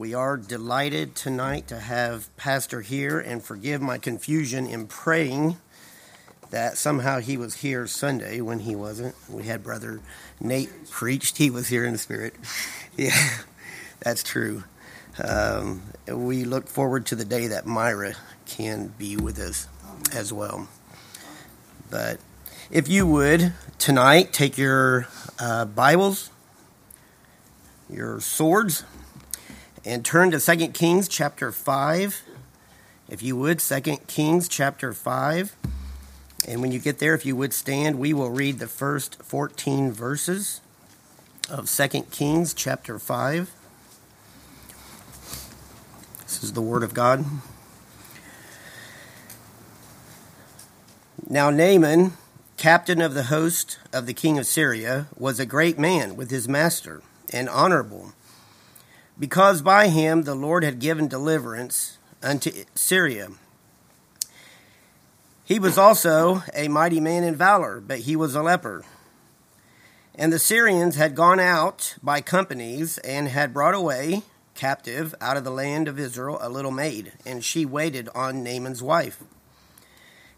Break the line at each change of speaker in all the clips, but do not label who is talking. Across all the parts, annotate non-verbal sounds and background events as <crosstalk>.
We are delighted tonight to have Pastor here and forgive my confusion in praying that somehow he was here Sunday when he wasn't. We had Brother Nate preached, he was here in the spirit. <laughs> Yeah, that's true. Um, we look forward to the day that Myra can be with us as well. But if you would tonight take your uh, Bibles, your swords, and turn to 2 Kings chapter 5. If you would, 2 Kings chapter 5. And when you get there, if you would stand, we will read the first 14 verses of 2 Kings chapter 5. This is the Word of God. Now, Naaman, captain of the host of the king of Syria, was a great man with his master and honorable, because by him the Lord had given deliverance unto Syria. He was also a mighty man in valor, but he was a leper. And the Syrians had gone out by companies and had brought away captive out of the land of Israel a little maid, and she waited on Naaman's wife.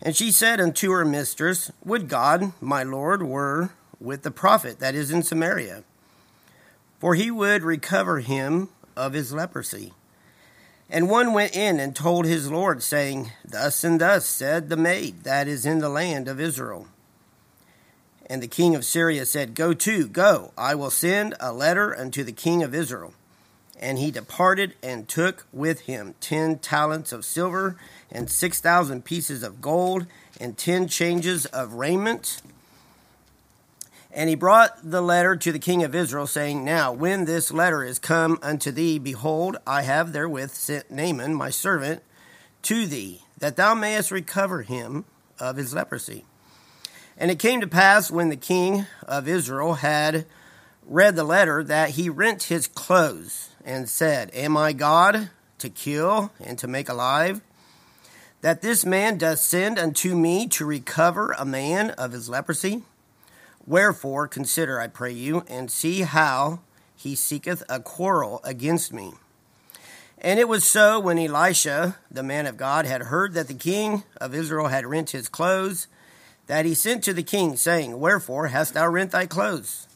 And she said unto her mistress, Would God, my Lord, were with the prophet that is in Samaria, for he would recover him of his leprosy. And one went in and told his Lord, saying, Thus and thus said the maid that is in the land of Israel. And the king of Syria said, Go to, go, I will send a letter unto the king of Israel. And he departed and took with him ten talents of silver, and six thousand pieces of gold, and ten changes of raiment. And he brought the letter to the king of Israel, saying, Now, when this letter is come unto thee, behold, I have therewith sent Naaman, my servant, to thee, that thou mayest recover him of his leprosy. And it came to pass when the king of Israel had read the letter that he rent his clothes and said, Am I God to kill and to make alive? That this man doth send unto me to recover a man of his leprosy? Wherefore, consider, I pray you, and see how he seeketh a quarrel against me. And it was so when Elisha, the man of God, had heard that the king of Israel had rent his clothes, that he sent to the king, saying, Wherefore hast thou rent thy clothes?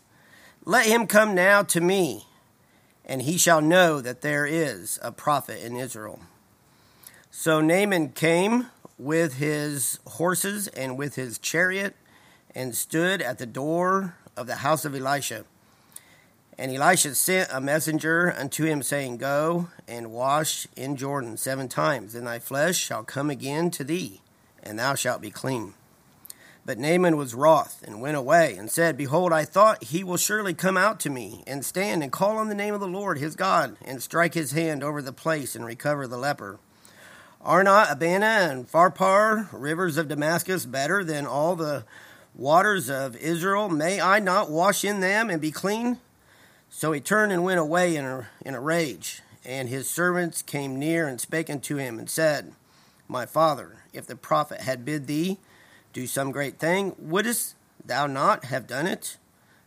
Let him come now to me, and he shall know that there is a prophet in Israel. So Naaman came with his horses and with his chariot and stood at the door of the house of Elisha. And Elisha sent a messenger unto him, saying, Go and wash in Jordan seven times, and thy flesh shall come again to thee, and thou shalt be clean. But Naaman was wroth, and went away, and said, Behold, I thought he will surely come out to me, and stand and call on the name of the Lord his God, and strike his hand over the place, and recover the leper. Are not Abana and Pharpar, rivers of Damascus, better than all the waters of Israel, may I not wash in them and be clean? So he turned and went away in a, in a rage. And his servants came near and spake unto him, and said, My father, if the prophet had bid thee do some great thing, wouldst thou not have done it?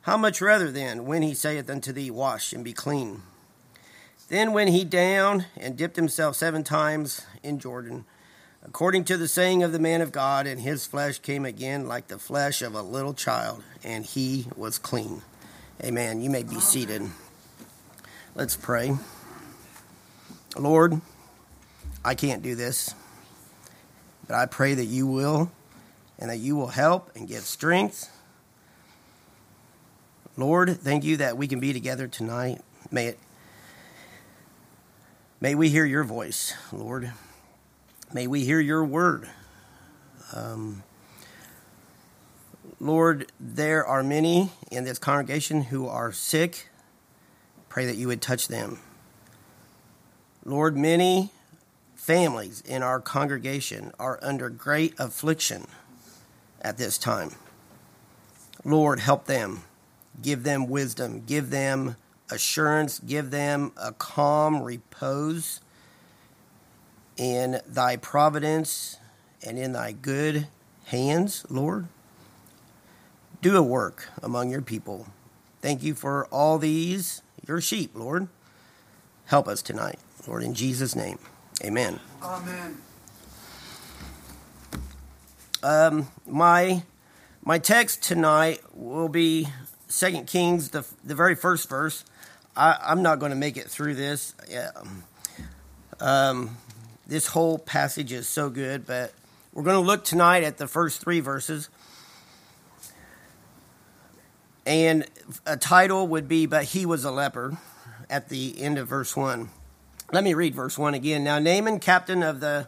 How much rather then, when he saith unto thee, Wash and be clean? Then went he down and dipped himself seven times in Jordan according to the saying of the man of God, and his flesh came again like the flesh of a little child, and he was clean. Amen. You may be seated. Let's pray. Lord, I can't do this, but I pray that you will, and that you will help and give strength. Lord, thank you that we can be together tonight. May it may we hear your voice, Lord. May we hear your word. Um, Lord, there are many in this congregation who are sick. Pray that you would touch them. Lord, many families in our congregation are under great affliction at this time. Lord, help them. Give them wisdom. Give them assurance. Give them a calm repose in thy providence and in thy good hands, Lord. Do a work among your people. Thank you for all these, your sheep, Lord. Help us tonight, Lord, in Jesus' name. Amen.
Amen.
Um, my my text tonight will be Second Kings, the the very first verse. I, I'm not going to make it through this. Yeah. Um, this whole passage is so good, but we're going to look tonight at the first three verses. And a title would be, But He Was a Leper, at the end of verse 1. Let me read verse 1 again. Now, Naaman, captain of the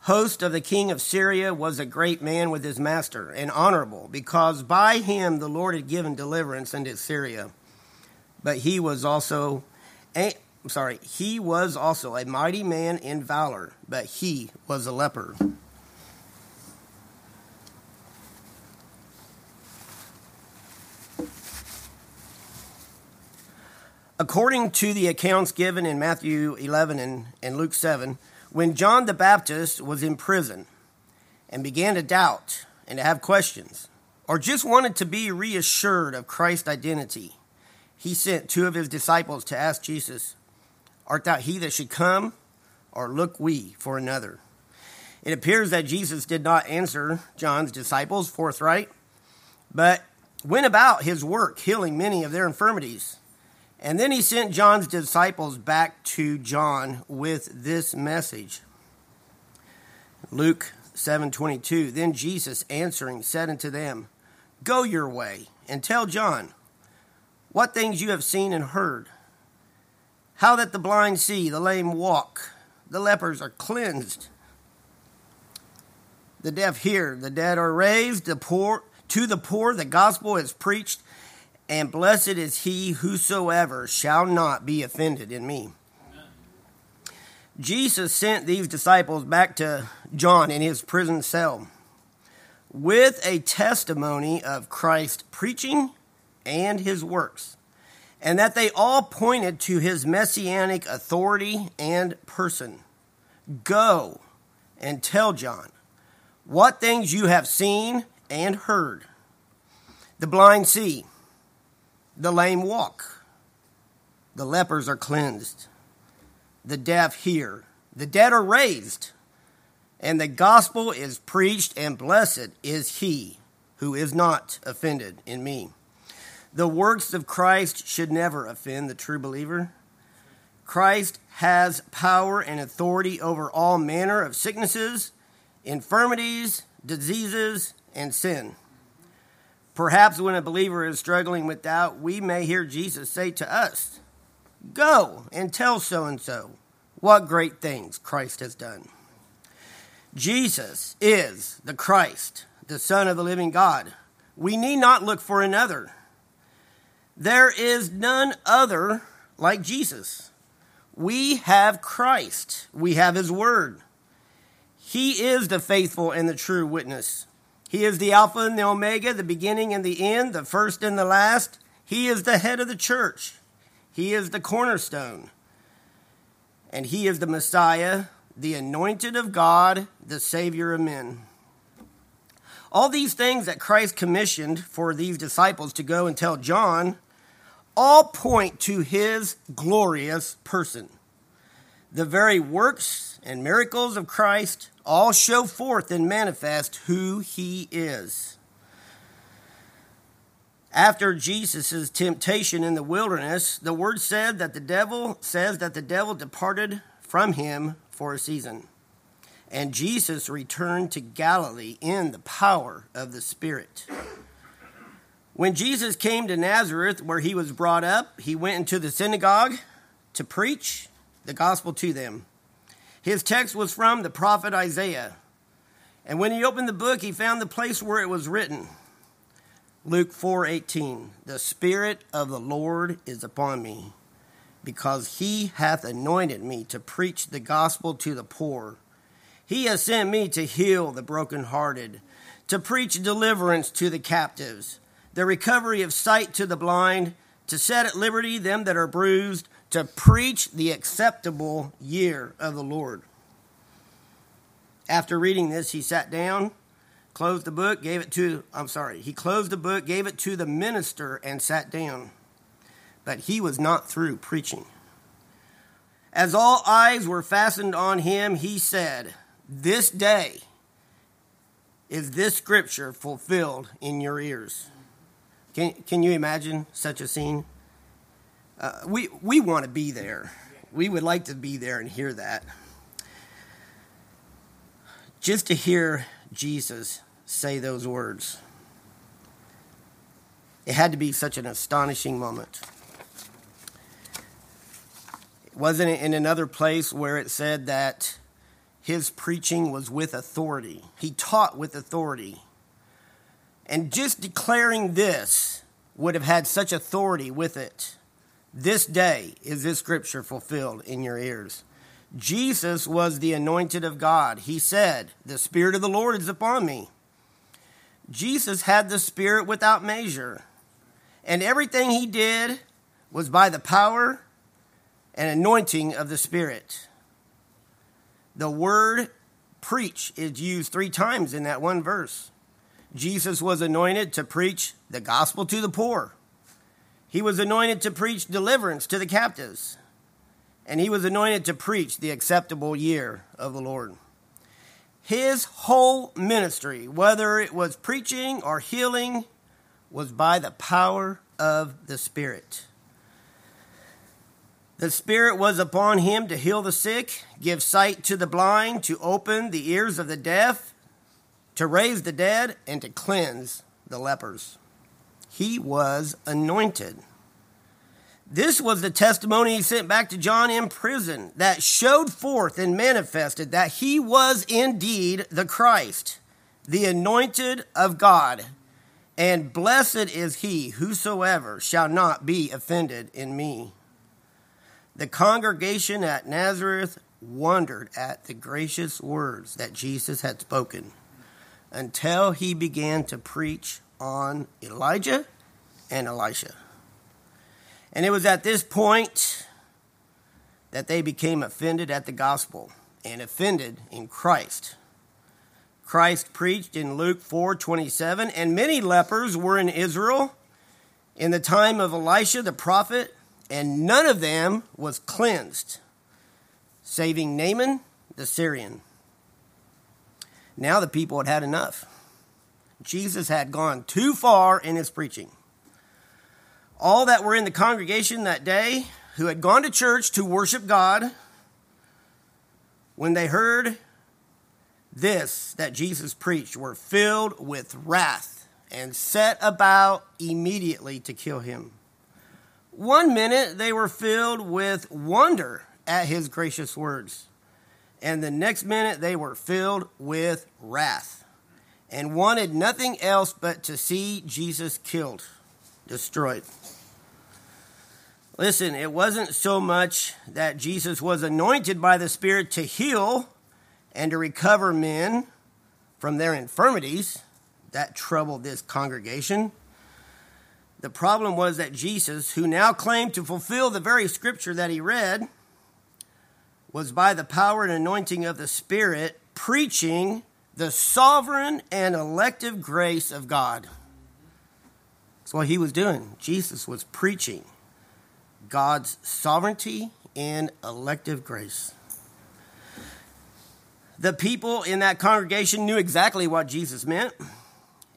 host of the king of Syria, was a great man with his master, and honorable, because by him the Lord had given deliverance unto Syria. But he was also, I'm sorry, he was also a mighty man in valor, but he was a leper. According to the accounts given in Matthew 11 and, and Luke 7, when John the Baptist was in prison and began to doubt and to have questions, or just wanted to be reassured of Christ's identity, he sent two of his disciples to ask Jesus, Art thou he that should come, or look we for another? It appears that Jesus did not answer John's disciples forthright, but went about his work, healing many of their infirmities and then he sent John's disciples back to John with this message. Luke 7:22 Then Jesus answering said unto them, Go your way and tell John what things you have seen and heard. How that the blind see, the lame walk, the lepers are cleansed, the deaf hear, the dead are raised, the poor to the poor the gospel is preached and blessed is he whosoever shall not be offended in me. Jesus sent these disciples back to John in his prison cell with a testimony of Christ preaching and his works, and that they all pointed to his messianic authority and person. Go and tell John what things you have seen and heard. The blind see the lame walk. The lepers are cleansed. The deaf hear. The dead are raised. And the gospel is preached, and blessed is he who is not offended in me. The works of Christ should never offend the true believer. Christ has power and authority over all manner of sicknesses, infirmities, diseases, and sin. Perhaps when a believer is struggling with doubt, we may hear Jesus say to us, Go and tell so and so what great things Christ has done. Jesus is the Christ, the Son of the living God. We need not look for another. There is none other like Jesus. We have Christ, we have His Word. He is the faithful and the true witness. He is the Alpha and the Omega, the beginning and the end, the first and the last. He is the head of the church. He is the cornerstone. And he is the Messiah, the anointed of God, the Savior of men. All these things that Christ commissioned for these disciples to go and tell John all point to his glorious person. The very works and miracles of Christ all show forth and manifest who he is. After Jesus' temptation in the wilderness, the word said that the devil says that the devil departed from him for a season. And Jesus returned to Galilee in the power of the Spirit. When Jesus came to Nazareth, where he was brought up, he went into the synagogue to preach the gospel to them. His text was from the prophet Isaiah. And when he opened the book, he found the place where it was written. Luke 4:18 The spirit of the Lord is upon me because he hath anointed me to preach the gospel to the poor he has sent me to heal the brokenhearted to preach deliverance to the captives the recovery of sight to the blind to set at liberty them that are bruised to preach the acceptable year of the Lord. After reading this, he sat down, closed the book, gave it to, I'm sorry, he closed the book, gave it to the minister, and sat down. But he was not through preaching. As all eyes were fastened on him, he said, This day is this scripture fulfilled in your ears. Can, can you imagine such a scene? Uh, we, we want to be there. We would like to be there and hear that. Just to hear Jesus say those words. It had to be such an astonishing moment. Wasn't it in another place where it said that his preaching was with authority? He taught with authority. And just declaring this would have had such authority with it. This day is this scripture fulfilled in your ears. Jesus was the anointed of God. He said, The Spirit of the Lord is upon me. Jesus had the Spirit without measure. And everything he did was by the power and anointing of the Spirit. The word preach is used three times in that one verse. Jesus was anointed to preach the gospel to the poor. He was anointed to preach deliverance to the captives. And he was anointed to preach the acceptable year of the Lord. His whole ministry, whether it was preaching or healing, was by the power of the Spirit. The Spirit was upon him to heal the sick, give sight to the blind, to open the ears of the deaf, to raise the dead, and to cleanse the lepers. He was anointed. This was the testimony he sent back to John in prison that showed forth and manifested that he was indeed the Christ, the anointed of God. And blessed is he whosoever shall not be offended in me. The congregation at Nazareth wondered at the gracious words that Jesus had spoken until he began to preach on Elijah and Elisha. And it was at this point that they became offended at the gospel and offended in Christ. Christ preached in Luke 4:27, and many lepers were in Israel in the time of Elisha the prophet, and none of them was cleansed, saving Naaman the Syrian. Now the people had had enough. Jesus had gone too far in his preaching. All that were in the congregation that day who had gone to church to worship God, when they heard this that Jesus preached, were filled with wrath and set about immediately to kill him. One minute they were filled with wonder at his gracious words, and the next minute they were filled with wrath and wanted nothing else but to see Jesus killed, destroyed. Listen, it wasn't so much that Jesus was anointed by the Spirit to heal and to recover men from their infirmities that troubled this congregation. The problem was that Jesus, who now claimed to fulfill the very scripture that he read, was by the power and anointing of the Spirit preaching the sovereign and elective grace of God. That's what he was doing. Jesus was preaching God's sovereignty and elective grace. The people in that congregation knew exactly what Jesus meant,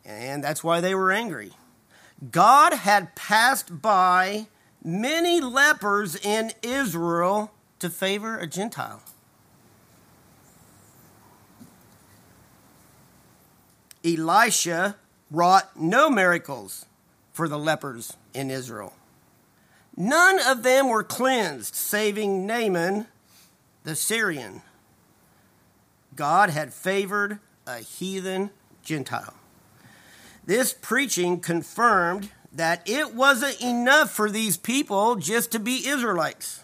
and that's why they were angry. God had passed by many lepers in Israel to favor a Gentile. Elisha wrought no miracles for the lepers in Israel. None of them were cleansed, saving Naaman the Syrian. God had favored a heathen Gentile. This preaching confirmed that it wasn't enough for these people just to be Israelites.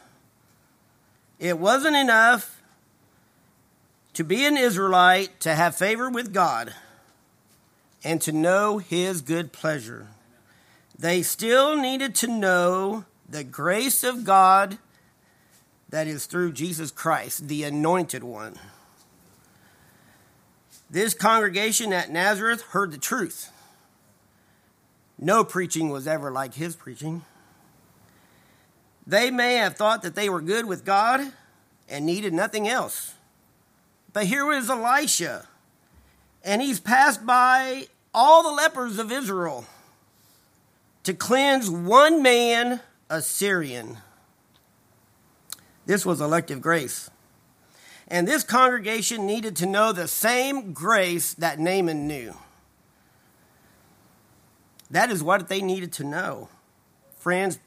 It wasn't enough to be an Israelite, to have favor with God, and to know His good pleasure. They still needed to know the grace of God that is through Jesus Christ, the anointed one. This congregation at Nazareth heard the truth. No preaching was ever like his preaching. They may have thought that they were good with God, and needed nothing else. But here was Elisha, and he's passed by all the lepers of Israel to cleanse one man, a Syrian. This was elective grace. And this congregation needed to know the same grace that Naaman knew. That is what they needed to know. Friends,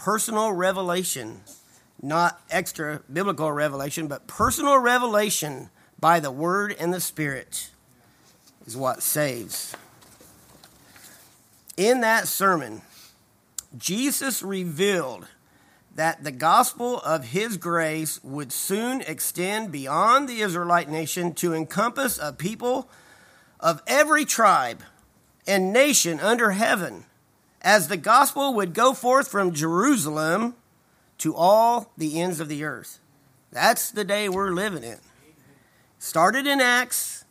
personal revelation, not extra biblical revelation, but personal revelation by the Word and the Spirit is what saves. In that sermon, Jesus revealed that the gospel of his grace would soon extend beyond the Israelite nation to encompass a people of every tribe and nation under heaven, as the gospel would go forth from Jerusalem to all the ends of the earth. That's the day we're living in. Started in Acts,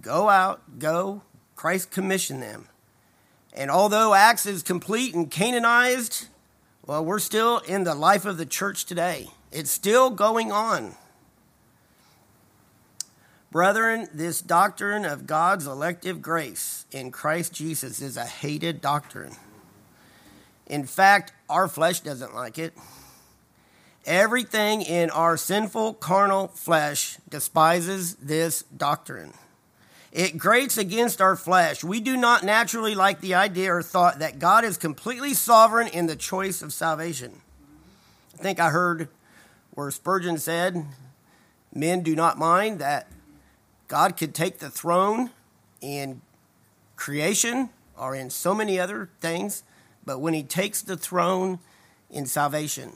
go out, go. Christ commissioned them. And although Acts is complete and canonized, well, we're still in the life of the church today. It's still going on. Brethren, this doctrine of God's elective grace in Christ Jesus is a hated doctrine. In fact, our flesh doesn't like it. Everything in our sinful carnal flesh despises this doctrine. It grates against our flesh. We do not naturally like the idea or thought that God is completely sovereign in the choice of salvation. I think I heard where Spurgeon said, Men do not mind that God could take the throne in creation or in so many other things, but when he takes the throne in salvation,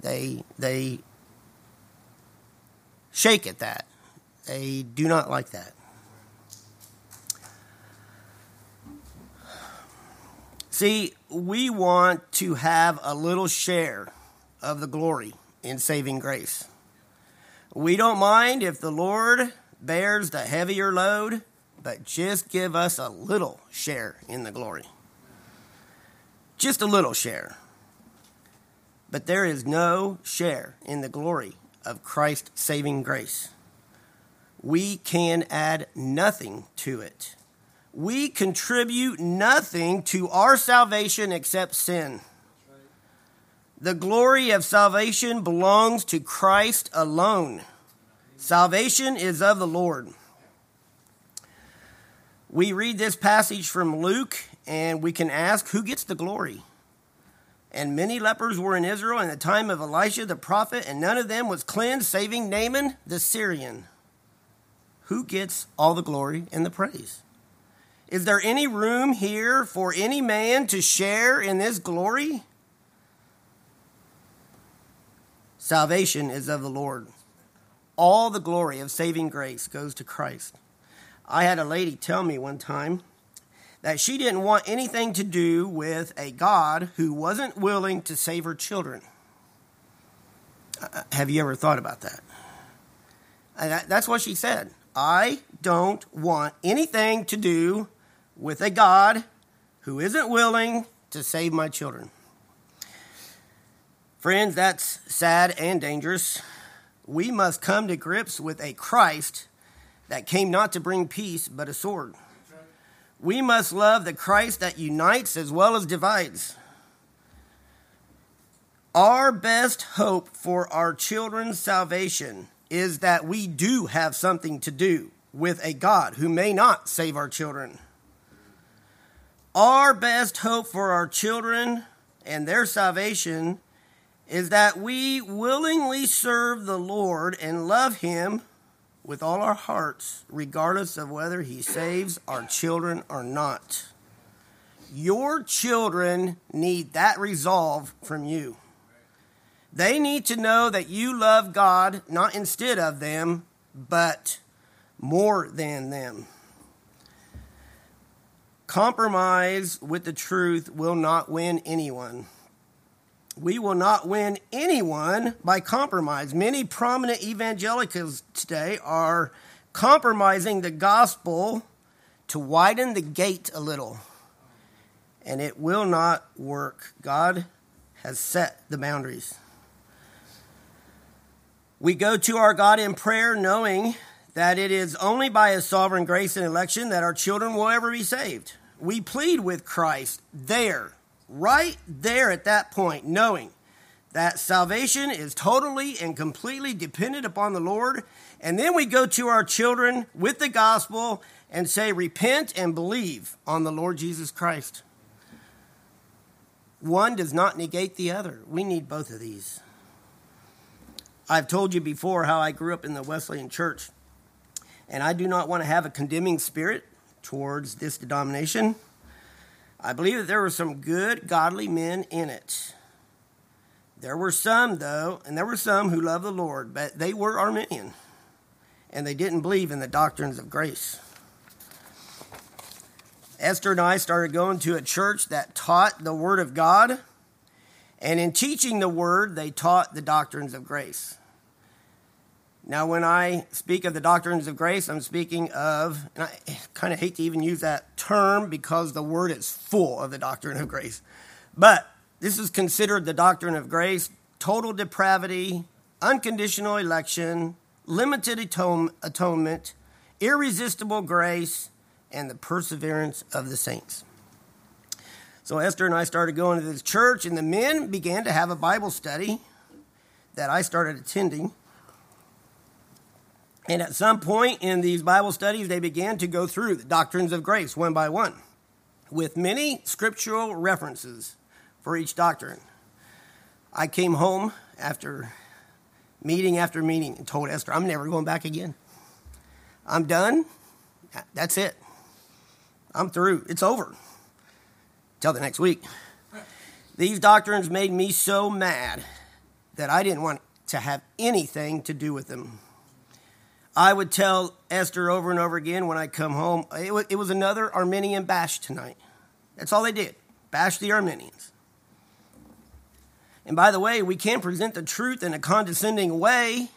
they they shake at that. They do not like that. See, we want to have a little share of the glory in saving grace. We don't mind if the Lord bears the heavier load, but just give us a little share in the glory. Just a little share. But there is no share in the glory of Christ's saving grace. We can add nothing to it. We contribute nothing to our salvation except sin. The glory of salvation belongs to Christ alone. Salvation is of the Lord. We read this passage from Luke and we can ask who gets the glory? And many lepers were in Israel in the time of Elisha the prophet, and none of them was cleansed, saving Naaman the Syrian. Who gets all the glory and the praise? Is there any room here for any man to share in this glory? Salvation is of the Lord all the glory of saving grace goes to Christ. I had a lady tell me one time that she didn't want anything to do with a God who wasn't willing to save her children. Uh, have you ever thought about that? That's what she said. I don't want anything to do with a God who isn't willing to save my children. Friends, that's sad and dangerous we must come to grips with a Christ that came not to bring peace, but a sword. We must love the Christ that unites as well as divides. Our best hope for our children's salvation is that we do have something to do with a God who may not save our children. Our best hope for our children and their salvation is that we willingly serve the Lord and love Him with all our hearts, regardless of whether He saves our children or not. Your children need that resolve from you. They need to know that you love God not instead of them, but more than them. Compromise with the truth will not win anyone we will not win anyone by compromise. Many prominent evangelicals today are compromising the gospel to widen the gate a little. And it will not work. God has set the boundaries. We go to our God in prayer knowing that it is only by His sovereign grace and election that our children will ever be saved. We plead with Christ there, right there at that point, knowing that salvation is totally and completely dependent upon the Lord. And then we go to our children with the gospel and say, Repent and believe on the Lord Jesus Christ. One does not negate the other. We need both of these. I've told you before how I grew up in the Wesleyan church, and I do not want to have a condemning spirit towards this denomination. I believe that there were some good, godly men in it. There were some, though, and there were some who loved the Lord, but they were Arminian, and they didn't believe in the doctrines of grace. Esther and I started going to a church that taught the Word of God, and in teaching the Word, they taught the doctrines of grace. Now, when I speak of the doctrines of grace, I'm speaking of, and I kind of hate to even use that term because the word is full of the doctrine of grace. But this is considered the doctrine of grace total depravity, unconditional election, limited atone- atonement, irresistible grace, and the perseverance of the saints. So Esther and I started going to this church, and the men began to have a Bible study that I started attending. And at some point in these Bible studies, they began to go through the doctrines of grace one by one with many scriptural references for each doctrine. I came home after meeting after meeting and told Esther, I'm never going back again. I'm done. That's it. I'm through. It's over. Till the next week. These doctrines made me so mad that I didn't want to have anything to do with them. I would tell Esther over and over again when I come home, it was, it was another Arminian bash tonight. That's all they did bash the Arminians. And by the way, we can present the truth in a condescending way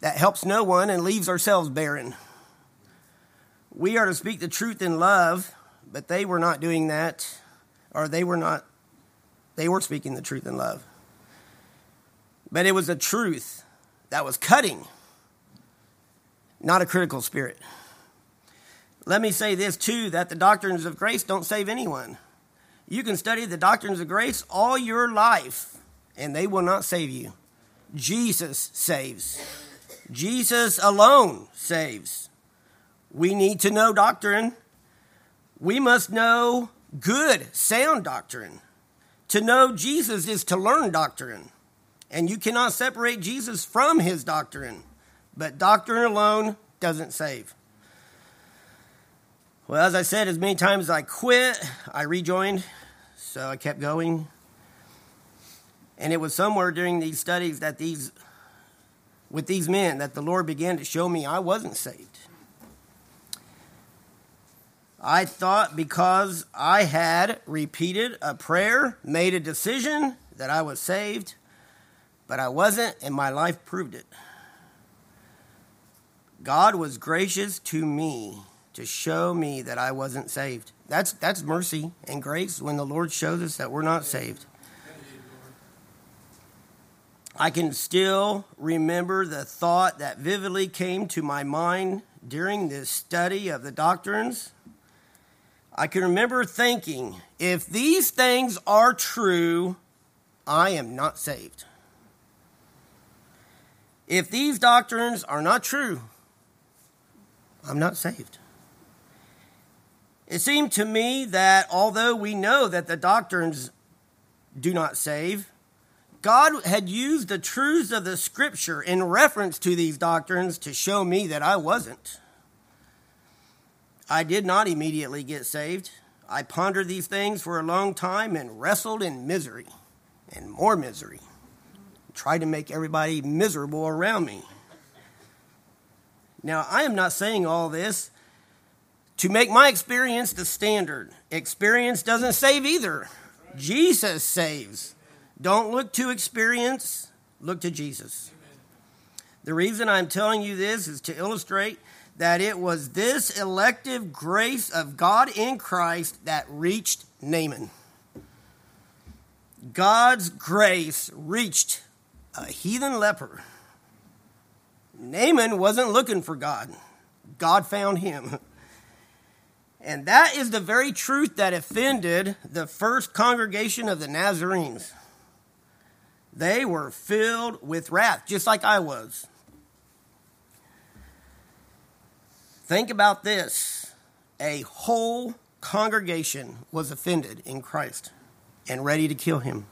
that helps no one and leaves ourselves barren. We are to speak the truth in love, but they were not doing that, or they were not, they were speaking the truth in love. But it was a truth that was cutting not a critical spirit. Let me say this too that the doctrines of grace don't save anyone. You can study the doctrines of grace all your life, and they will not save you. Jesus saves. Jesus alone saves. We need to know doctrine. We must know good, sound doctrine. To know Jesus is to learn doctrine. And you cannot separate Jesus from his doctrine. But doctrine alone doesn't save. Well, as I said, as many times as I quit, I rejoined, so I kept going. And it was somewhere during these studies that these, with these men, that the Lord began to show me I wasn't saved. I thought because I had repeated a prayer, made a decision, that I was saved, but I wasn't, and my life proved it. God was gracious to me to show me that I wasn't saved. That's, that's mercy and grace when the Lord shows us that we're not saved. I can still remember the thought that vividly came to my mind during this study of the doctrines. I can remember thinking, if these things are true, I am not saved. If these doctrines are not true, I'm not saved. It seemed to me that although we know that the doctrines do not save, God had used the truths of the scripture in reference to these doctrines to show me that I wasn't. I did not immediately get saved. I pondered these things for a long time and wrestled in misery and more misery. Tried to make everybody miserable around me. Now, I am not saying all this to make my experience the standard. Experience doesn't save either. Jesus saves. Don't look to experience, look to Jesus. The reason I'm telling you this is to illustrate that it was this elective grace of God in Christ that reached Naaman. God's grace reached a heathen leper Naaman wasn't looking for God, God found him. And that is the very truth that offended the first congregation of the Nazarenes. They were filled with wrath, just like I was. Think about this a whole congregation was offended in Christ and ready to kill him.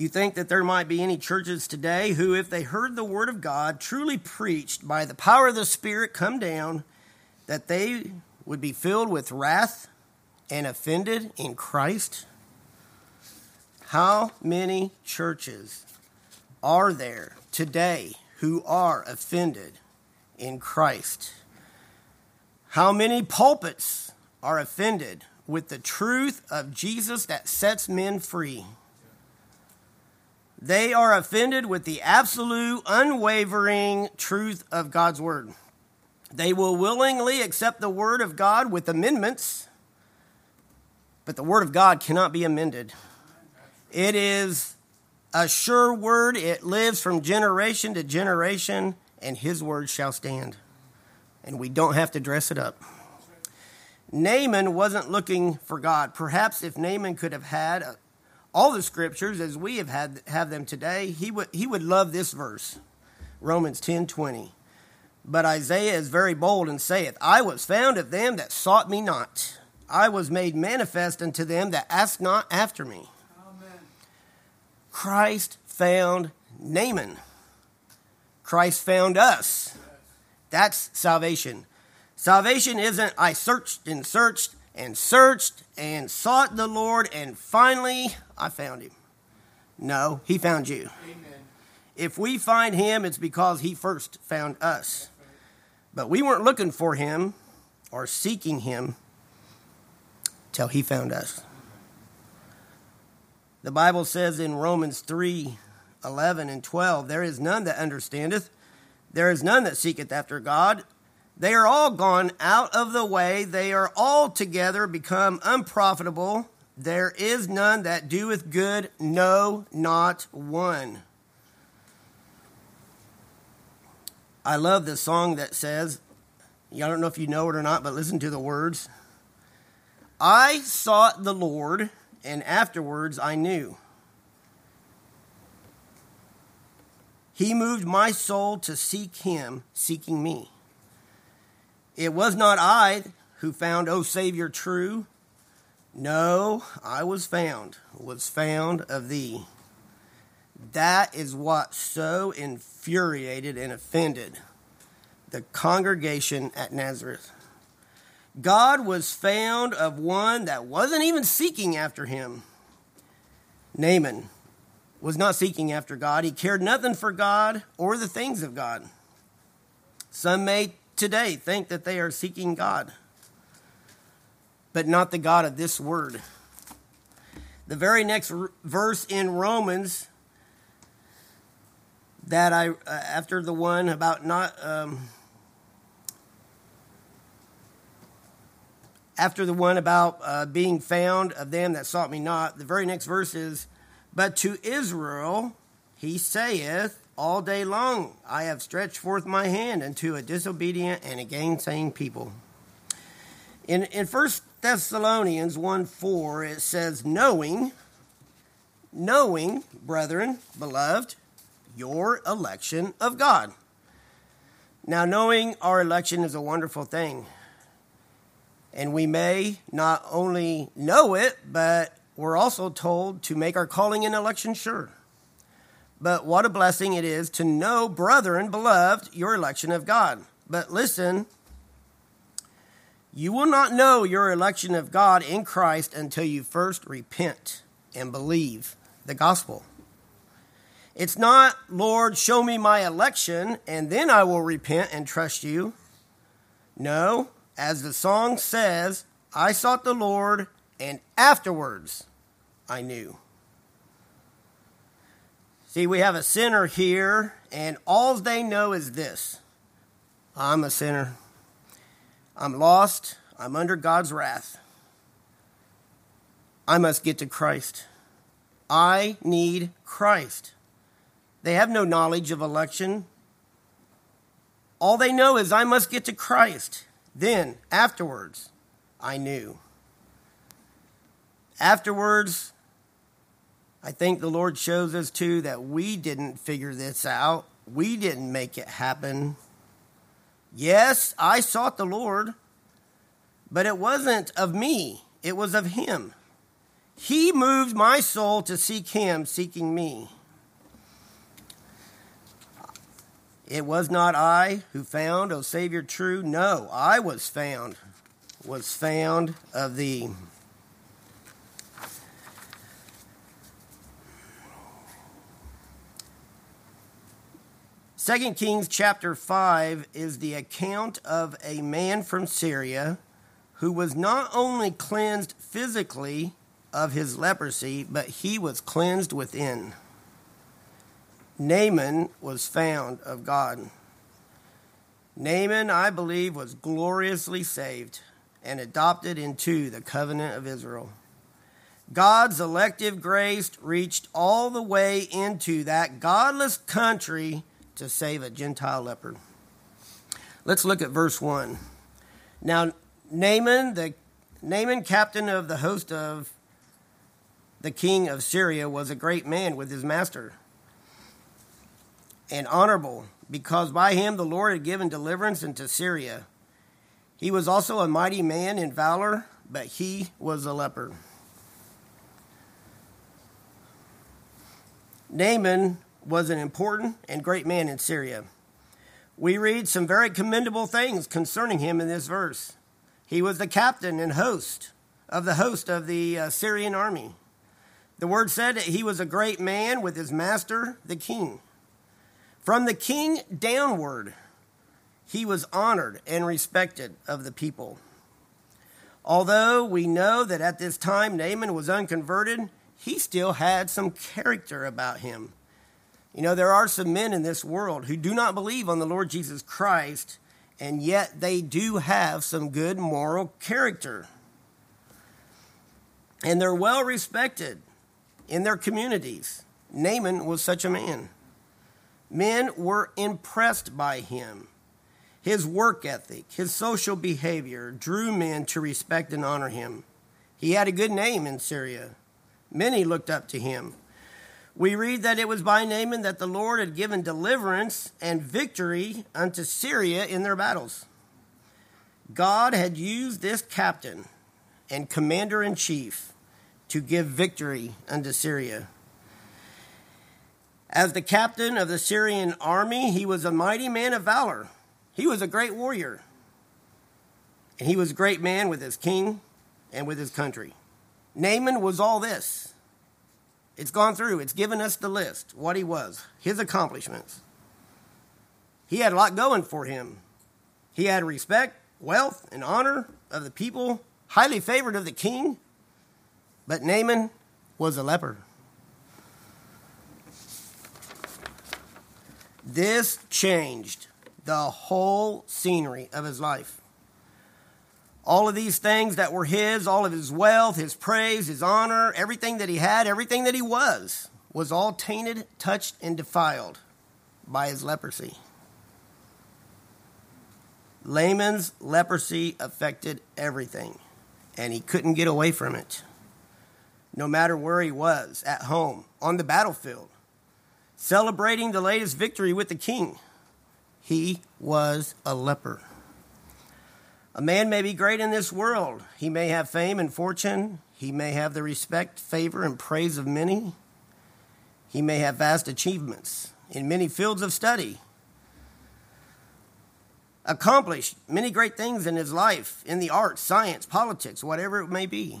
You think that there might be any churches today who, if they heard the word of God truly preached by the power of the Spirit come down, that they would be filled with wrath and offended in Christ? How many churches are there today who are offended in Christ? How many pulpits are offended with the truth of Jesus that sets men free? They are offended with the absolute, unwavering truth of God's Word. They will willingly accept the Word of God with amendments, but the Word of God cannot be amended. It is a sure word, it lives from generation to generation, and His Word shall stand. And we don't have to dress it up. Naaman wasn't looking for God. Perhaps if Naaman could have had all the scriptures as we have had have them today, he would he would love this verse, Romans ten twenty. But Isaiah is very bold and saith, I was found of them that sought me not. I was made manifest unto them that asked not after me. Amen. Christ found Naaman. Christ found us. That's salvation. Salvation isn't I searched and searched and searched and sought the Lord and finally I found him. No, he found you. Amen. If we find him, it's because he first found us. But we weren't looking for him or seeking him till he found us. The Bible says in Romans 3 11 and 12, There is none that understandeth, there is none that seeketh after God. They are all gone out of the way, they are all together become unprofitable. There is none that doeth good, no, not one. I love the song that says, I don't know if you know it or not, but listen to the words. I sought the Lord, and afterwards I knew. He moved my soul to seek him, seeking me. It was not I who found, O Savior, true. No, I was found, was found of thee. That is what so infuriated and offended the congregation at Nazareth. God was found of one that wasn't even seeking after him. Naaman was not seeking after God. He cared nothing for God or the things of God. Some may today think that they are seeking God, but not the God of this word. The very next verse in Romans that I, uh, after the one about not, um, after the one about uh, being found of them that sought me not, the very next verse is, But to Israel he saith all day long, I have stretched forth my hand unto a disobedient and a gainsaying people. In, in 1 Thessalonians 1 4, it says, Knowing, knowing, brethren, beloved, your election of God. Now, knowing our election is a wonderful thing. And we may not only know it, but we're also told to make our calling and election sure. But what a blessing it is to know, brethren, beloved, your election of God. But listen, you will not know your election of God in Christ until you first repent and believe the gospel. It's not, Lord, show me my election, and then I will repent and trust you. No, as the song says, I sought the Lord, and afterwards I knew. See, we have a sinner here, and all they know is this I'm a sinner. I'm lost. I'm under God's wrath. I must get to Christ. I need Christ. They have no knowledge of election. All they know is I must get to Christ. Then, afterwards, I knew. Afterwards, I think the Lord shows us too that we didn't figure this out. We didn't make it happen. Yes, I sought the Lord, but it wasn't of me, it was of Him. He moved my soul to seek Him, seeking me. It was not I who found, O Savior, true. No, I was found, was found of thee. Second Kings chapter 5 is the account of a man from Syria who was not only cleansed physically of his leprosy, but he was cleansed within. Naaman was found of God. Naaman, I believe, was gloriously saved and adopted into the covenant of Israel. God's elective grace reached all the way into that godless country to save a Gentile leper. Let's look at verse 1. Now, Naaman, the Naaman, captain of the host of the king of Syria, was a great man with his master and honorable, because by him the Lord had given deliverance into Syria. He was also a mighty man in valor, but he was a leper. Naaman was an important and great man in Syria. We read some very commendable things concerning him in this verse. He was the captain and host of the host of the uh, Syrian army. The word said that he was a great man with his master, the king. From the king downward, he was honored and respected of the people. Although we know that at this time Naaman was unconverted, he still had some character about him. You know, there are some men in this world who do not believe on the Lord Jesus Christ, and yet they do have some good moral character. And they're well respected in their communities. Naaman was such a man. Men were impressed by him. His work ethic, his social behavior drew men to respect and honor him. He had a good name in Syria. Many looked up to him we read that it was by Naaman that the Lord had given deliverance and victory unto Syria in their battles. God had used this captain and commander in chief to give victory unto Syria. As the captain of the Syrian army, he was a mighty man of valor. He was a great warrior. And he was a great man with his king and with his country. Naaman was all this. It's gone through, it's given us the list, what he was, his accomplishments. He had a lot going for him. He had respect, wealth, and honor of the people, highly favored of the king. But Naaman was a leper. This changed the whole scenery of his life. All of these things that were his, all of his wealth, his praise, his honor, everything that he had, everything that he was, was all tainted, touched, and defiled by his leprosy. Naaman's leprosy affected everything, and he couldn't get away from it. No matter where he was, at home, on the battlefield, celebrating the latest victory with the king, he was a leper. A man may be great in this world. He may have fame and fortune. He may have the respect, favor, and praise of many. He may have vast achievements in many fields of study. Accomplished many great things in his life, in the arts, science, politics, whatever it may be.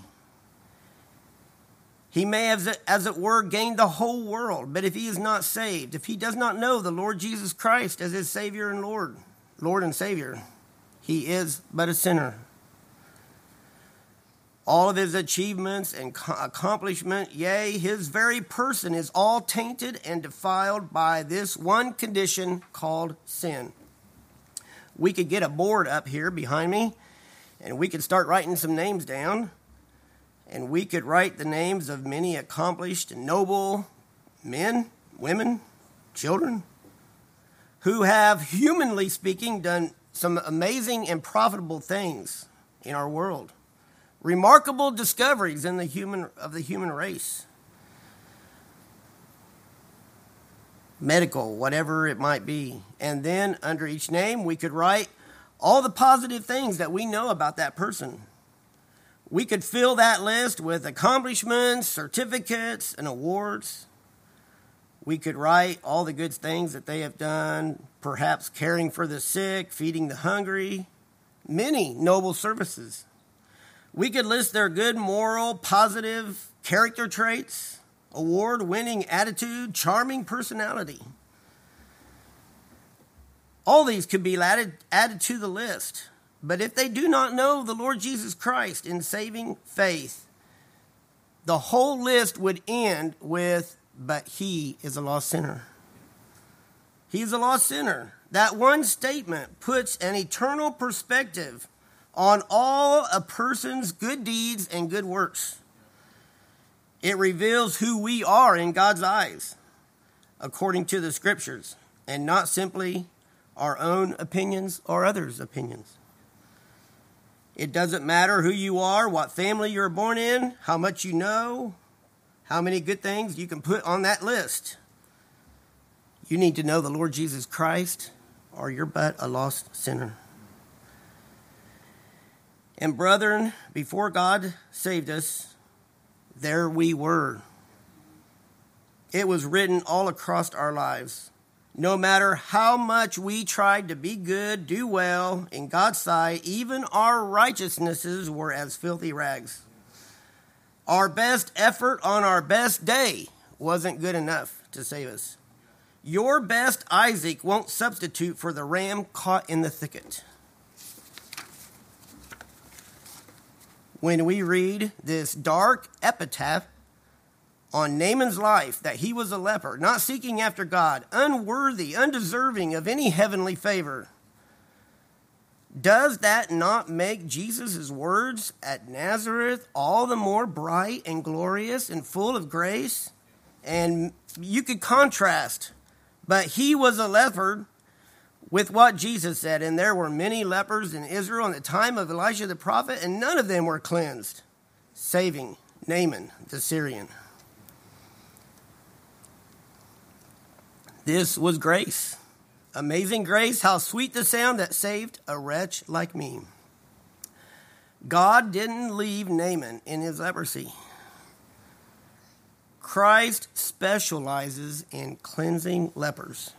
He may have, as it were, gained the whole world, but if he is not saved, if he does not know the Lord Jesus Christ as his Savior and Lord, Lord and Savior, he is but a sinner. All of his achievements and accomplishment, yea, his very person is all tainted and defiled by this one condition called sin. We could get a board up here behind me and we could start writing some names down. And we could write the names of many accomplished and noble men, women, children, who have, humanly speaking, done some amazing and profitable things in our world. Remarkable discoveries in the human of the human race. Medical, whatever it might be. And then under each name we could write all the positive things that we know about that person. We could fill that list with accomplishments, certificates, and awards. We could write all the good things that they have done, perhaps caring for the sick, feeding the hungry, many noble services. We could list their good, moral, positive character traits, award winning attitude, charming personality. All these could be added, added to the list. But if they do not know the Lord Jesus Christ in saving faith, the whole list would end with, but he is a lost sinner. He's a lost sinner. That one statement puts an eternal perspective on all a person's good deeds and good works. It reveals who we are in God's eyes, according to the scriptures, and not simply our own opinions or others' opinions. It doesn't matter who you are, what family you're born in, how much you know, how many good things you can put on that list. You need to know the Lord Jesus Christ, or you're but a lost sinner. And, brethren, before God saved us, there we were. It was written all across our lives. No matter how much we tried to be good, do well in God's sight, even our righteousnesses were as filthy rags. Our best effort on our best day wasn't good enough to save us. Your best Isaac won't substitute for the ram caught in the thicket. When we read this dark epitaph on Naaman's life that he was a leper, not seeking after God, unworthy, undeserving of any heavenly favor. Does that not make Jesus' words at Nazareth all the more bright and glorious and full of grace? And you could contrast, but he was a leper with what Jesus said, and there were many lepers in Israel in the time of Elijah the prophet, and none of them were cleansed, saving Naaman the Syrian. This was grace. Amazing grace, how sweet the sound that saved a wretch like me. God didn't leave Naaman in his leprosy. Christ specializes in cleansing lepers,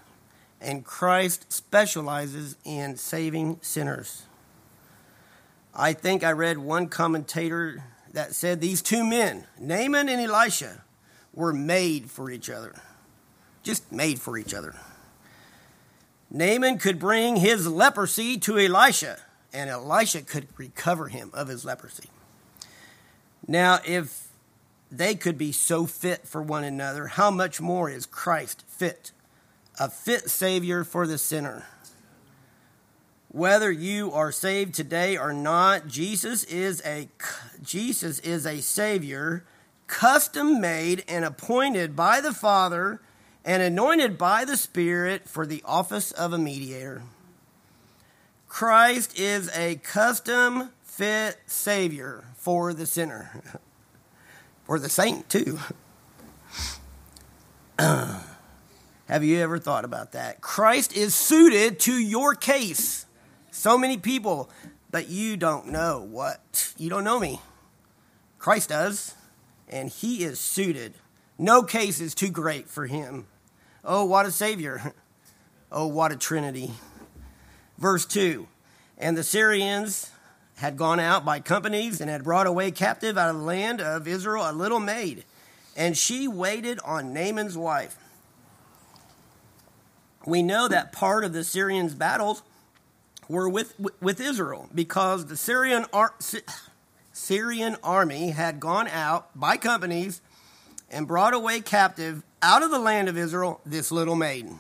and Christ specializes in saving sinners. I think I read one commentator that said these two men, Naaman and Elisha, were made for each other just made for each other. Naaman could bring his leprosy to Elisha, and Elisha could recover him of his leprosy. Now, if they could be so fit for one another, how much more is Christ fit? A fit Savior for the sinner. Whether you are saved today or not, Jesus is a Jesus is a Savior, custom made and appointed by the Father and anointed by the Spirit for the office of a mediator. Christ is a custom fit Savior for the sinner, <laughs> for the saint, too. <clears throat> Have you ever thought about that? Christ is suited to your case. So many people, but you don't know what. You don't know me. Christ does, and He is suited. No case is too great for Him. Oh, what a Savior. <laughs> Oh, what a Trinity. Verse 2 And the Syrians had gone out by companies and had brought away captive out of the land of Israel a little maid, and she waited on Naaman's wife. We know that part of the Syrians' battles were with, with Israel because the Syrian, ar- Syrian army had gone out by companies and brought away captive out of the land of Israel this little maiden.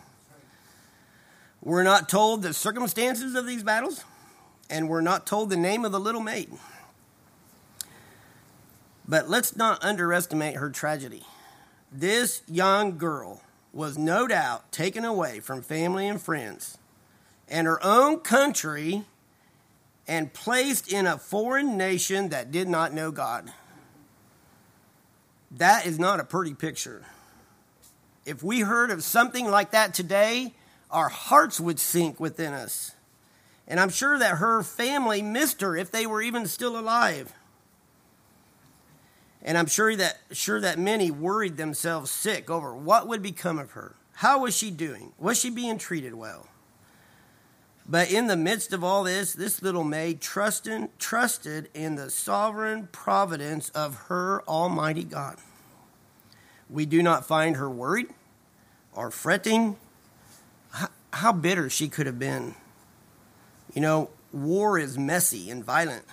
We're not told the circumstances of these battles, and we're not told the name of the little maiden. But let's not underestimate her tragedy. This young girl was no doubt taken away from family and friends and her own country and placed in a foreign nation that did not know God. That is not a pretty picture. If we heard of something like that today, our hearts would sink within us. And I'm sure that her family missed her if they were even still alive. And I'm sure that sure that many worried themselves sick over what would become of her. How was she doing? Was she being treated well? But in the midst of all this, this little maid trusted, trusted in the sovereign providence of her Almighty God. We do not find her worried or fretting. How bitter she could have been. You know, war is messy and violent.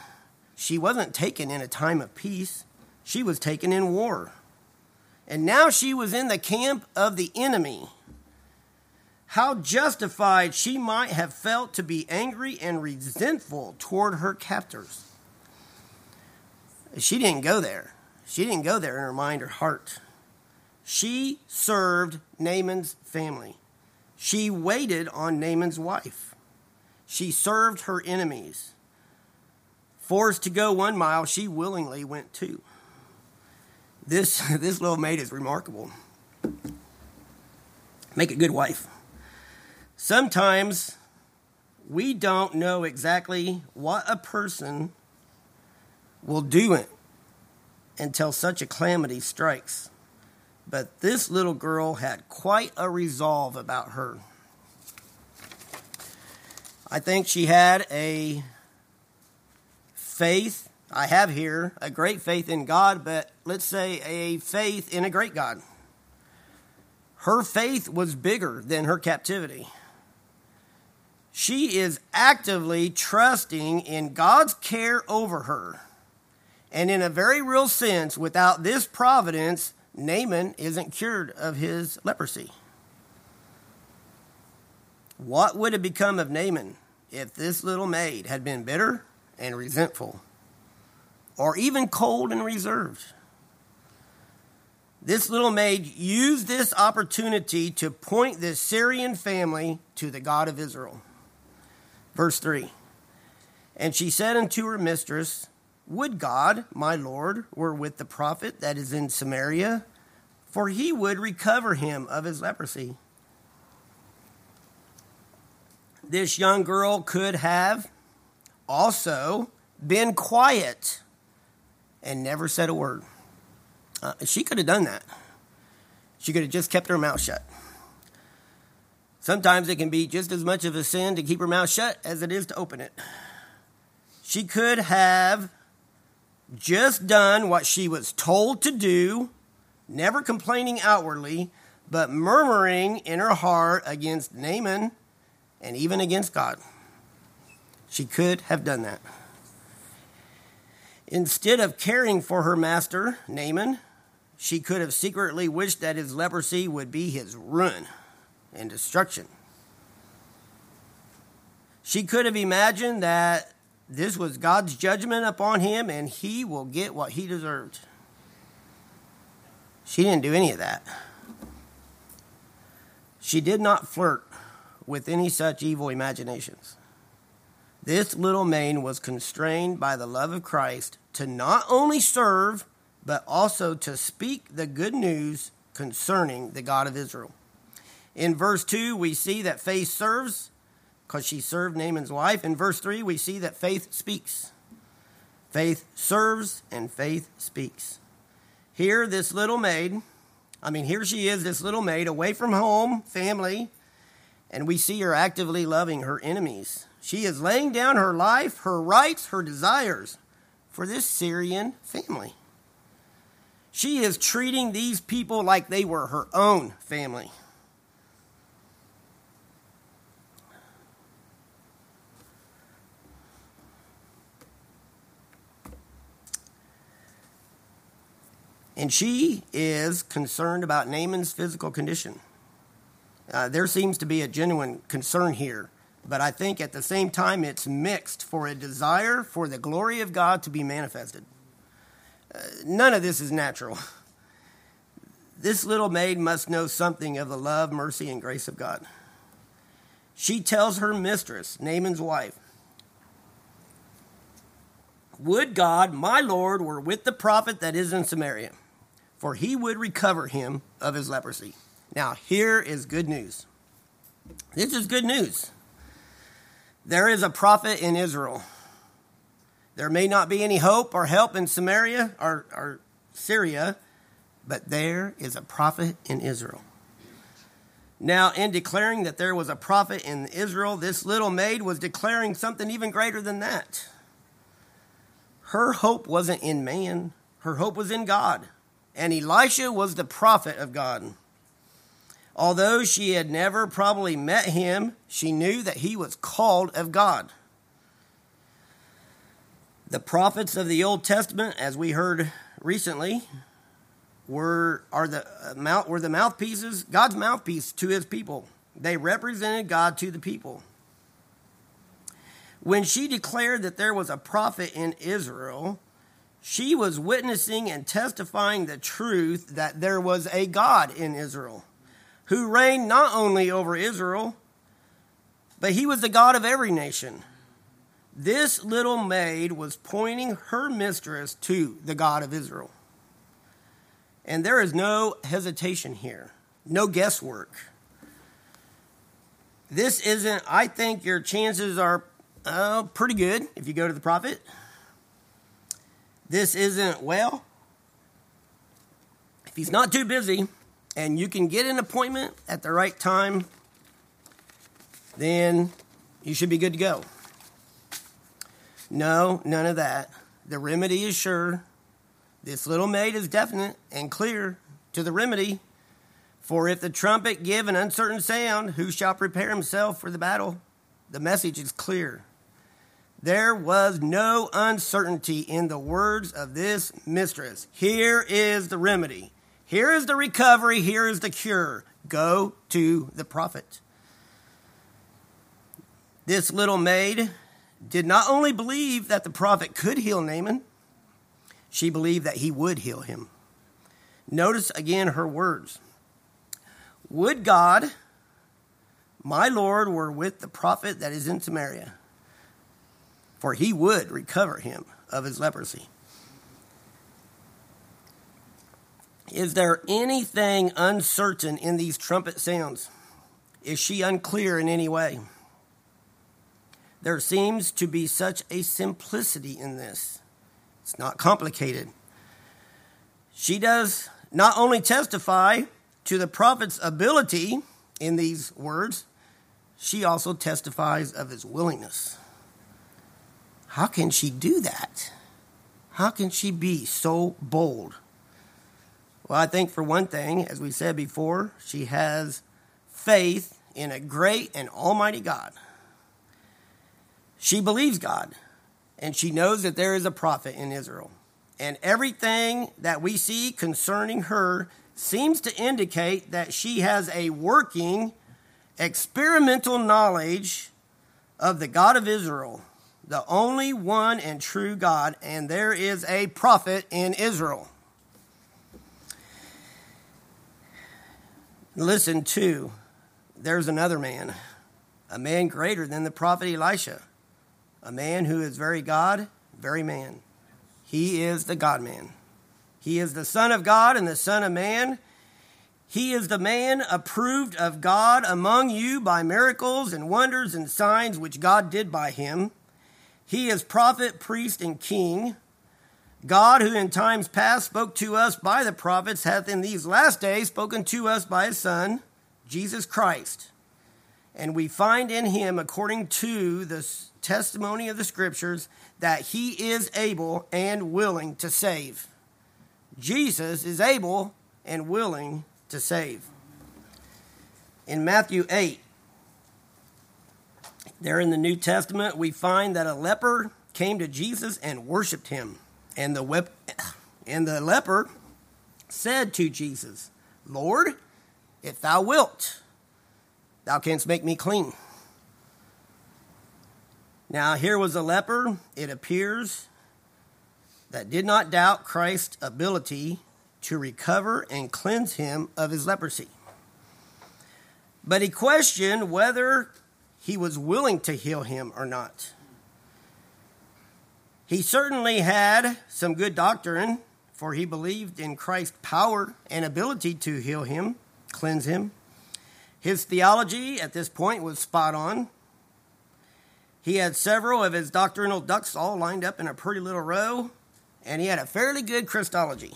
She wasn't taken in a time of peace, she was taken in war. And now she was in the camp of the enemy. How justified she might have felt to be angry and resentful toward her captors. She didn't go there. She didn't go there in her mind or heart. She served Naaman's family. She waited on Naaman's wife. She served her enemies. Forced to go one mile, she willingly went two. This, <laughs> this little maid is remarkable. Make a good wife. Sometimes we don't know exactly what a person will do it until such a calamity strikes. But this little girl had quite a resolve about her. I think she had a faith. I have here a great faith in God, but let's say a faith in a great God. Her faith was bigger than her captivity. She is actively trusting in God's care over her. And in a very real sense, without this providence, Naaman isn't cured of his leprosy. What would have become of Naaman if this little maid had been bitter and resentful, or even cold and reserved? This little maid used this opportunity to point the Syrian family to the God of Israel. Verse 3 And she said unto her mistress, Would God, my Lord, were with the prophet that is in Samaria, for he would recover him of his leprosy this young girl could have also been quiet and never said a word. Uh, she could have done that. She could have just kept her mouth shut. Sometimes it can be just as much of a sin to keep her mouth shut as it is to open it. She could have just done what she was told to do, never complaining outwardly, but murmuring in her heart against Naaman and even against God. She could have done that. Instead of caring for her master, Naaman, she could have secretly wished that his leprosy would be his ruin and destruction. She could have imagined that this was God's judgment upon him and he will get what he deserved. She didn't do any of that. She did not flirt with any such evil imaginations. This little maid was constrained by the love of Christ to not only serve, but also to speak the good news concerning the God of Israel. In verse 2, we see that faith serves because she served Naaman's wife. In verse 3, we see that faith speaks. Faith serves and faith speaks. Here, this little maid, I mean, here she is, this little maid, away from home, family, and we see her actively loving her enemies. She is laying down her life, her rights, her desires for this Syrian family. She is treating these people like they were her own family. And she is concerned about Naaman's physical condition. Uh, there seems to be a genuine concern here, but I think at the same time it's mixed for a desire for the glory of God to be manifested. Uh, none of this is natural. <laughs> This little maid must know something of the love, mercy, and grace of God. She tells her mistress, Naaman's wife, Would God, my Lord, were with the prophet that is in Samaria, for he would recover him of his leprosy. Now, here is good news. This is good news. There is a prophet in Israel. There may not be any hope or help in Samaria or, or Syria, but there is a prophet in Israel. Now, in declaring that there was a prophet in Israel, this little maid was declaring something even greater than that. Her hope wasn't in man, her hope was in God. And Elisha was the prophet of God. Although she had never probably met him, she knew that he was called of God. The prophets of the Old Testament, as we heard recently, were are the uh, mouth were the mouthpieces, God's mouthpiece to his people. They represented God to the people. When she declared that there was a prophet in Israel, she was witnessing and testifying the truth that there was a God in Israel who reigned not only over Israel, but he was the God of every nation. This little maid was pointing her mistress to the God of Israel. And there is no hesitation here, no guesswork. This isn't, I think your chances are uh, pretty good if you go to the prophet. This isn't, well, if he's not too busy and you can get an appointment at the right time, then you should be good to go. No, none of that. The remedy is sure. This little maid is definite and clear to the remedy. For if the trumpet give an uncertain sound, who shall prepare himself for the battle? The message is clear. There was no uncertainty in the words of this mistress. Here is the remedy. Here is the recovery. Here is the cure. Go to the prophet. This little maid did not only believe that the prophet could heal Naaman, she believed that he would heal him. Notice again her words Would God, my Lord, were with the prophet that is in Samaria, for he would recover him of his leprosy. Is there anything uncertain in these trumpet sounds? Is she unclear in any way? There seems to be such a simplicity in this. It's not complicated. She does not only testify to the prophet's ability in these words, she also testifies of his willingness. How can she do that? How can she be so bold? Well, I think for one thing, as we said before, she has faith in a great and almighty God. She believes God and she knows that there is a prophet in Israel. And everything that we see concerning her seems to indicate that she has a working, experimental knowledge of the God of Israel, the only one and true God, and there is a prophet in Israel. Listen to, there's another man, a man greater than the prophet Elisha a man who is very God, very man. He is the God man. He is the Son of God and the Son of man. He is the man approved of God among you by miracles and wonders and signs which God did by him. He is prophet, priest, and king. God, who in times past spoke to us by the prophets, hath in these last days spoken to us by his Son, Jesus Christ. And we find in him, according to the testimony of the scriptures that he is able and willing to save. Jesus is able and willing to save. In Matthew 8, there in the New Testament, we find that a leper came to Jesus and worshiped him. And the, wep- and the leper said to Jesus, Lord, if thou wilt, thou canst make me clean. Now, here was a leper, it appears, that did not doubt Christ's ability to recover and cleanse him of his leprosy. But he questioned whether he was willing to heal him or not. He certainly had some good doctrine, for he believed in Christ's power and ability to heal him, cleanse him. His theology at this point was spot on. He had several of his doctrinal ducks all lined up in a pretty little row, and he had a fairly good Christology.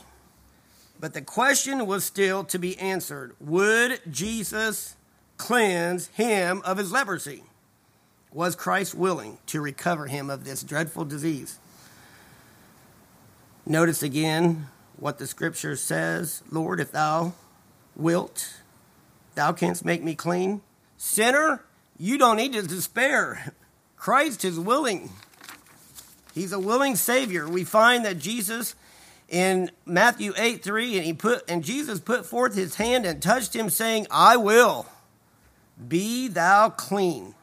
But the question was still to be answered Would Jesus cleanse him of his leprosy? Was Christ willing to recover him of this dreadful disease? Notice again what the scripture says Lord, if thou wilt, thou canst make me clean. Sinner, you don't need to despair. Christ is willing. He's a willing Savior. We find that Jesus in Matthew 8 3, and he put and Jesus put forth his hand and touched him, saying, I will, be thou clean.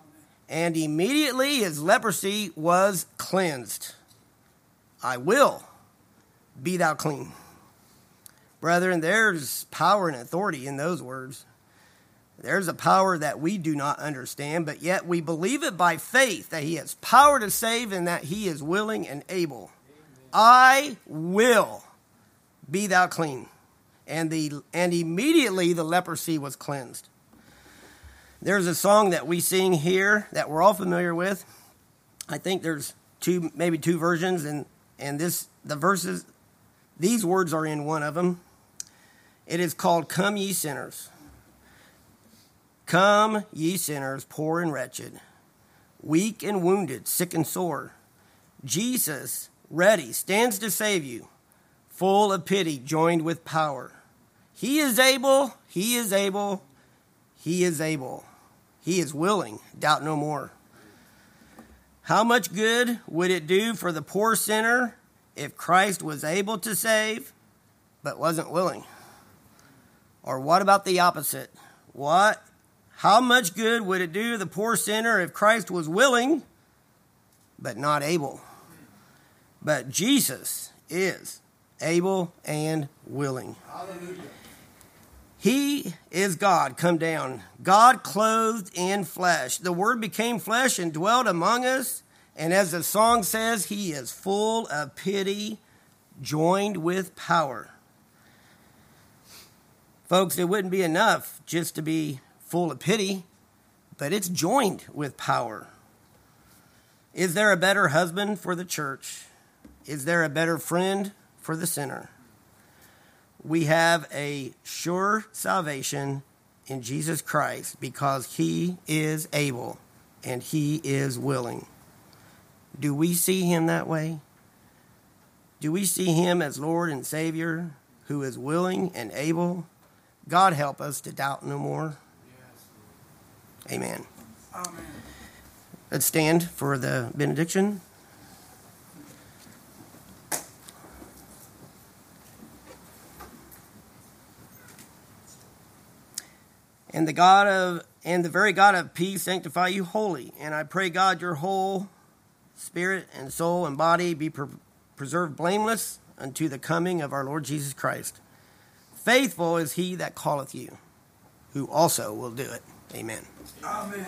And immediately his leprosy was cleansed. I will be thou clean. Brethren, there's power and authority in those words. There's a power that we do not understand, but yet we believe it by faith that He has power to save and that He is willing and able. I will be thou clean. And, the, and immediately the leprosy was cleansed. There's a song that we sing here that we're all familiar with. I think there's two, maybe two versions, and, and this the verses these words are in one of them. It is called Come Ye Sinners. Come, ye sinners, poor and wretched, weak and wounded, sick and sore. Jesus, ready, stands to save you, full of pity, joined with power. He is able, he is able, he is able. He is willing, doubt no more. How much good would it do for the poor sinner if Christ was able to save but wasn't willing? Or what about the opposite? What how much good would it do the poor sinner if Christ was willing but not able? But Jesus is able and willing. Hallelujah. He is God come down, God clothed in flesh. The Word became flesh and dwelt among us. And as the song says, he is full of pity, joined with power. Folks, it wouldn't be enough just to be full of pity, but it's joined with power. Is there a better husband for the church? Is there a better friend for the sinner? We have a sure salvation in Jesus Christ because he is able and he is willing. Do we see him that way? Do we see him as Lord and Savior who is willing and able? God help us to doubt no more. Amen. Amen. Let's stand for the benediction. And the God of and the very God of peace sanctify you wholly. And I pray God your whole spirit and soul and body be pre- preserved blameless unto the coming of our Lord Jesus Christ. Faithful is he that calleth you, who also will do it. Amen. Amen.